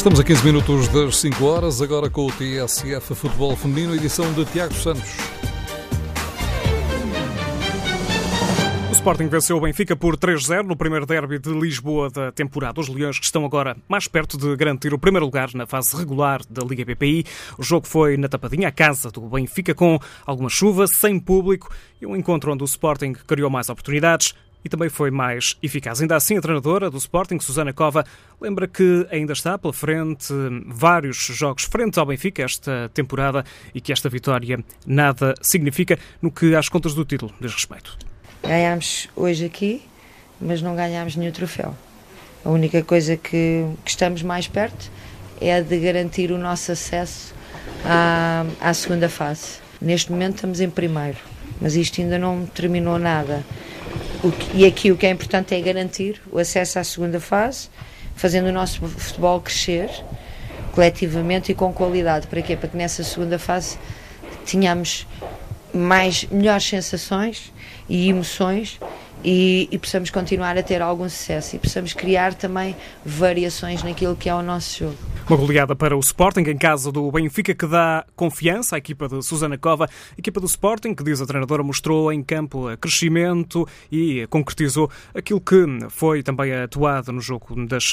Estamos a 15 minutos das 5 horas, agora com o TSF Futebol Feminino, edição de Tiago Santos. O Sporting venceu o Benfica por 3-0 no primeiro derby de Lisboa da temporada. Os Leões que estão agora mais perto de garantir o primeiro lugar na fase regular da Liga BPI. O jogo foi na Tapadinha, a casa do Benfica, com alguma chuva, sem público e um encontro onde o Sporting criou mais oportunidades, e também foi mais eficaz. Ainda assim, a treinadora do Sporting, Susana Cova, lembra que ainda está pela frente vários jogos frente ao Benfica esta temporada e que esta vitória nada significa no que às contas do título diz respeito. Ganhámos hoje aqui, mas não ganhámos nenhum troféu. A única coisa que, que estamos mais perto é de garantir o nosso acesso à, à segunda fase. Neste momento estamos em primeiro, mas isto ainda não terminou nada e aqui o que é importante é garantir o acesso à segunda fase, fazendo o nosso futebol crescer coletivamente e com qualidade. Para quê? Para que nessa segunda fase tenhamos mais, melhores sensações e emoções e, e possamos continuar a ter algum sucesso e possamos criar também variações naquilo que é o nosso jogo. Uma goleada para o Sporting em casa do Benfica que dá confiança à equipa de Susana Cova. Equipa do Sporting, que diz a treinadora, mostrou em campo crescimento e concretizou aquilo que foi também atuado no jogo das,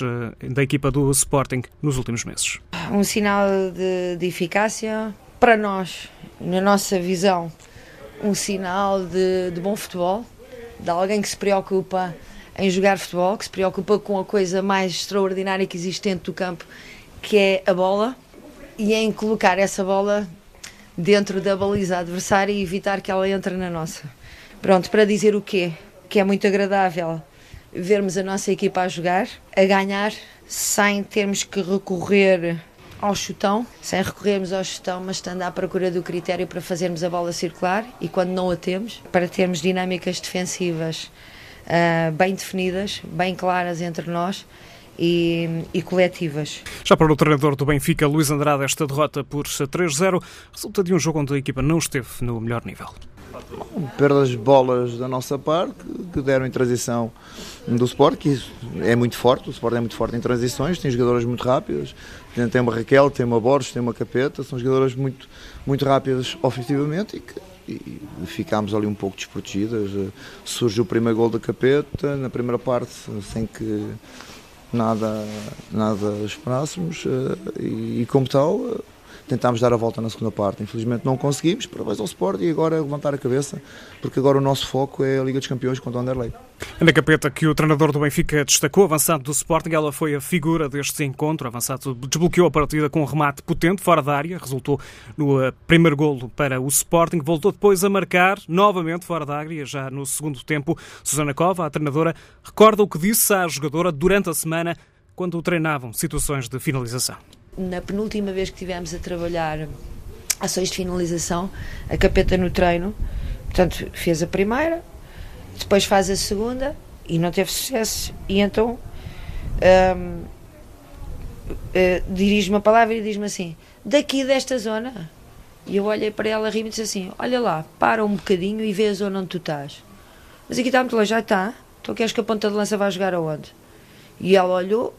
da equipa do Sporting nos últimos meses. Um sinal de, de eficácia para nós, na nossa visão, um sinal de, de bom futebol, de alguém que se preocupa em jogar futebol, que se preocupa com a coisa mais extraordinária que existe dentro do campo, que é a bola, e em colocar essa bola dentro da baliza adversária e evitar que ela entre na nossa. Pronto, para dizer o quê? Que é muito agradável vermos a nossa equipa a jogar, a ganhar, sem termos que recorrer ao chutão, sem recorrermos ao chutão, mas estando à procura do critério para fazermos a bola circular e quando não a temos, para termos dinâmicas defensivas uh, bem definidas, bem claras entre nós e, e, coletivas. Já para o treinador do Benfica, Luís Andrade, esta derrota por 3-0 resulta de um jogo onde a equipa não esteve no melhor nível. Perdas de bolas da nossa parte que deram em transição do Sport, que é muito forte, o Sport é muito forte em transições, tem jogadoras muito rápidas, tem uma Raquel, tem uma Borges, tem uma Capeta, são jogadoras muito, muito rápidas ofensivamente e que e ficámos ali um pouco desprotegidas. Surge o primeiro gol da Capeta, na primeira parte, sem que nada, nada esperássemos eh, e, e como tal eh, tentámos dar a volta na segunda parte. Infelizmente não conseguimos, parabéns ao Sport e agora levantar a cabeça, porque agora o nosso foco é a Liga dos Campeões contra o Anderlecht. Ana Capeta, que o treinador do Benfica destacou, avançado do Sporting, ela foi a figura deste encontro. Avançado desbloqueou a partida com um remate potente, fora da área, resultou no eh, primeiro golo para o Sporting. Voltou depois a marcar, novamente fora da área, já no segundo tempo. Susana Cova, a treinadora, recorda o que disse à jogadora durante a semana quando treinavam situações de finalização. Na penúltima vez que tivemos a trabalhar ações de finalização, a Capeta no treino, portanto, fez a primeira, depois faz a segunda e não teve sucesso. E então um, uh, eh, dirige-me a palavra e diz-me assim: daqui desta zona. E eu olhei para ela, ri e disse assim: Olha lá, para um bocadinho e vê a zona onde tu estás. Mas aqui está muito longe, já está. Então queres que a ponta de lança vá jogar aonde? E ela olhou,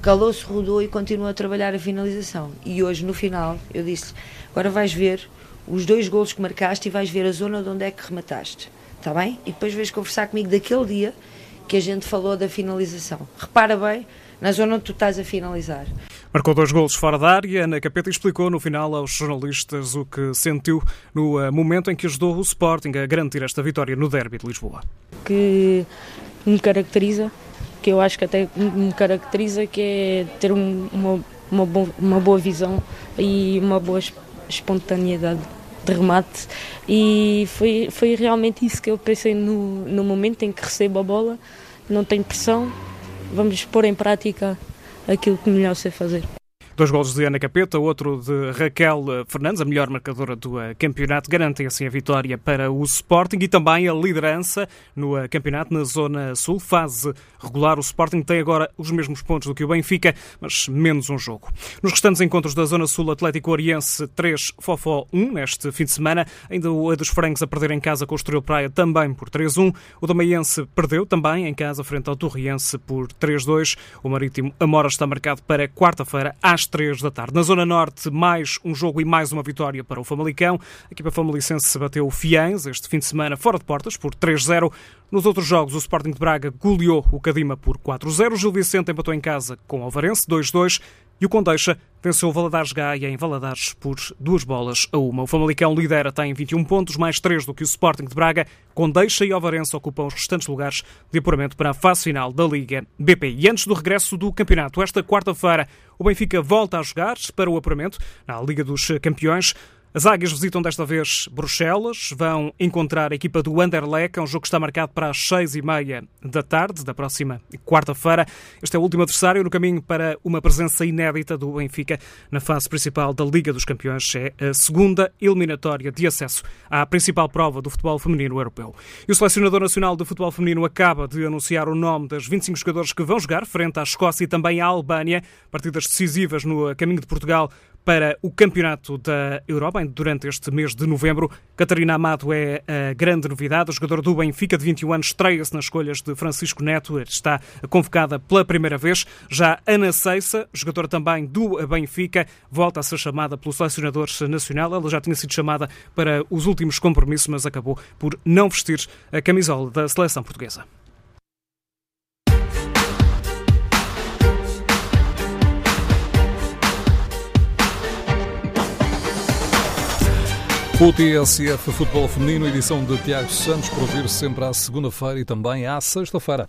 calou-se, rodou e continuou a trabalhar a finalização. E hoje, no final, eu disse: Agora vais ver os dois golos que marcaste e vais ver a zona de onde é que remataste. Está bem? E depois vais conversar comigo daquele dia que a gente falou da finalização. Repara bem na zona onde tu estás a finalizar. Marcou dois golos fora da área. Ana Capeta explicou no final aos jornalistas o que sentiu no eh, momento em que ajudou o Sporting a garantir esta vitória no derby de Lisboa. Que me caracteriza, que eu acho que até me caracteriza, que é ter um, uma, uma, bo uma boa visão e uma boa espontaneidade de remate e foi, foi realmente isso que eu pensei no, no momento em que recebo a bola, não tenho pressão, vamos pôr em prática aquilo que melhor sei fazer. Dois golos de Ana Capeta, outro de Raquel Fernandes, a melhor marcadora do campeonato, garantem assim a vitória para o Sporting e também a liderança no campeonato na Zona Sul. Fase regular, o Sporting tem agora os mesmos pontos do que o Benfica, mas menos um jogo. Nos restantes encontros da Zona Sul, Atlético Oriense 3, Fofó 1, neste fim de semana. Ainda o dos Francos a perder em casa com o Estoril Praia também por 3-1. O Damaiense perdeu também em casa frente ao Torriense por 3-2. O Marítimo Amora está marcado para quarta-feira às 3 da tarde. Na Zona Norte, mais um jogo e mais uma vitória para o Famalicão. A equipa famalicense bateu o Fiães este fim de semana fora de portas por 3-0. Nos outros jogos, o Sporting de Braga goleou o Cadima por 4-0. O Gil Vicente empatou em casa com o Alvarense 2-2 e o Condeixa venceu o Valadares Gaia em Valadares por duas bolas a uma. O Famalicão lidera, tem 21 pontos, mais 3 do que o Sporting de Braga. Condeixa e Alvarense ocupam os restantes lugares de apuramento para a fase final da Liga BP. E antes do regresso do campeonato, esta quarta-feira, o Benfica volta a jogar para o apuramento na Liga dos Campeões. As Águias visitam desta vez Bruxelas, vão encontrar a equipa do Anderlecht, é um jogo que está marcado para as seis e meia da tarde, da próxima quarta-feira. Este é o último adversário no caminho para uma presença inédita do Benfica na fase principal da Liga dos Campeões. É a segunda eliminatória de acesso à principal prova do futebol feminino europeu. E o selecionador nacional de futebol feminino acaba de anunciar o nome das 25 jogadores que vão jogar frente à Escócia e também à Albânia, partidas decisivas no caminho de Portugal para o Campeonato da Europa durante este mês de novembro. Catarina Amado é a grande novidade. O jogador do Benfica de 21 anos estreia-se nas escolhas de Francisco Neto. Está convocada pela primeira vez. Já Ana Ceissa, jogadora também do Benfica, volta a ser chamada pelo selecionador nacional. Ela já tinha sido chamada para os últimos compromissos, mas acabou por não vestir a camisola da seleção portuguesa. O TSF Futebol Feminino, edição de Tiago Santos, por ouvir sempre à segunda-feira e também à sexta-feira.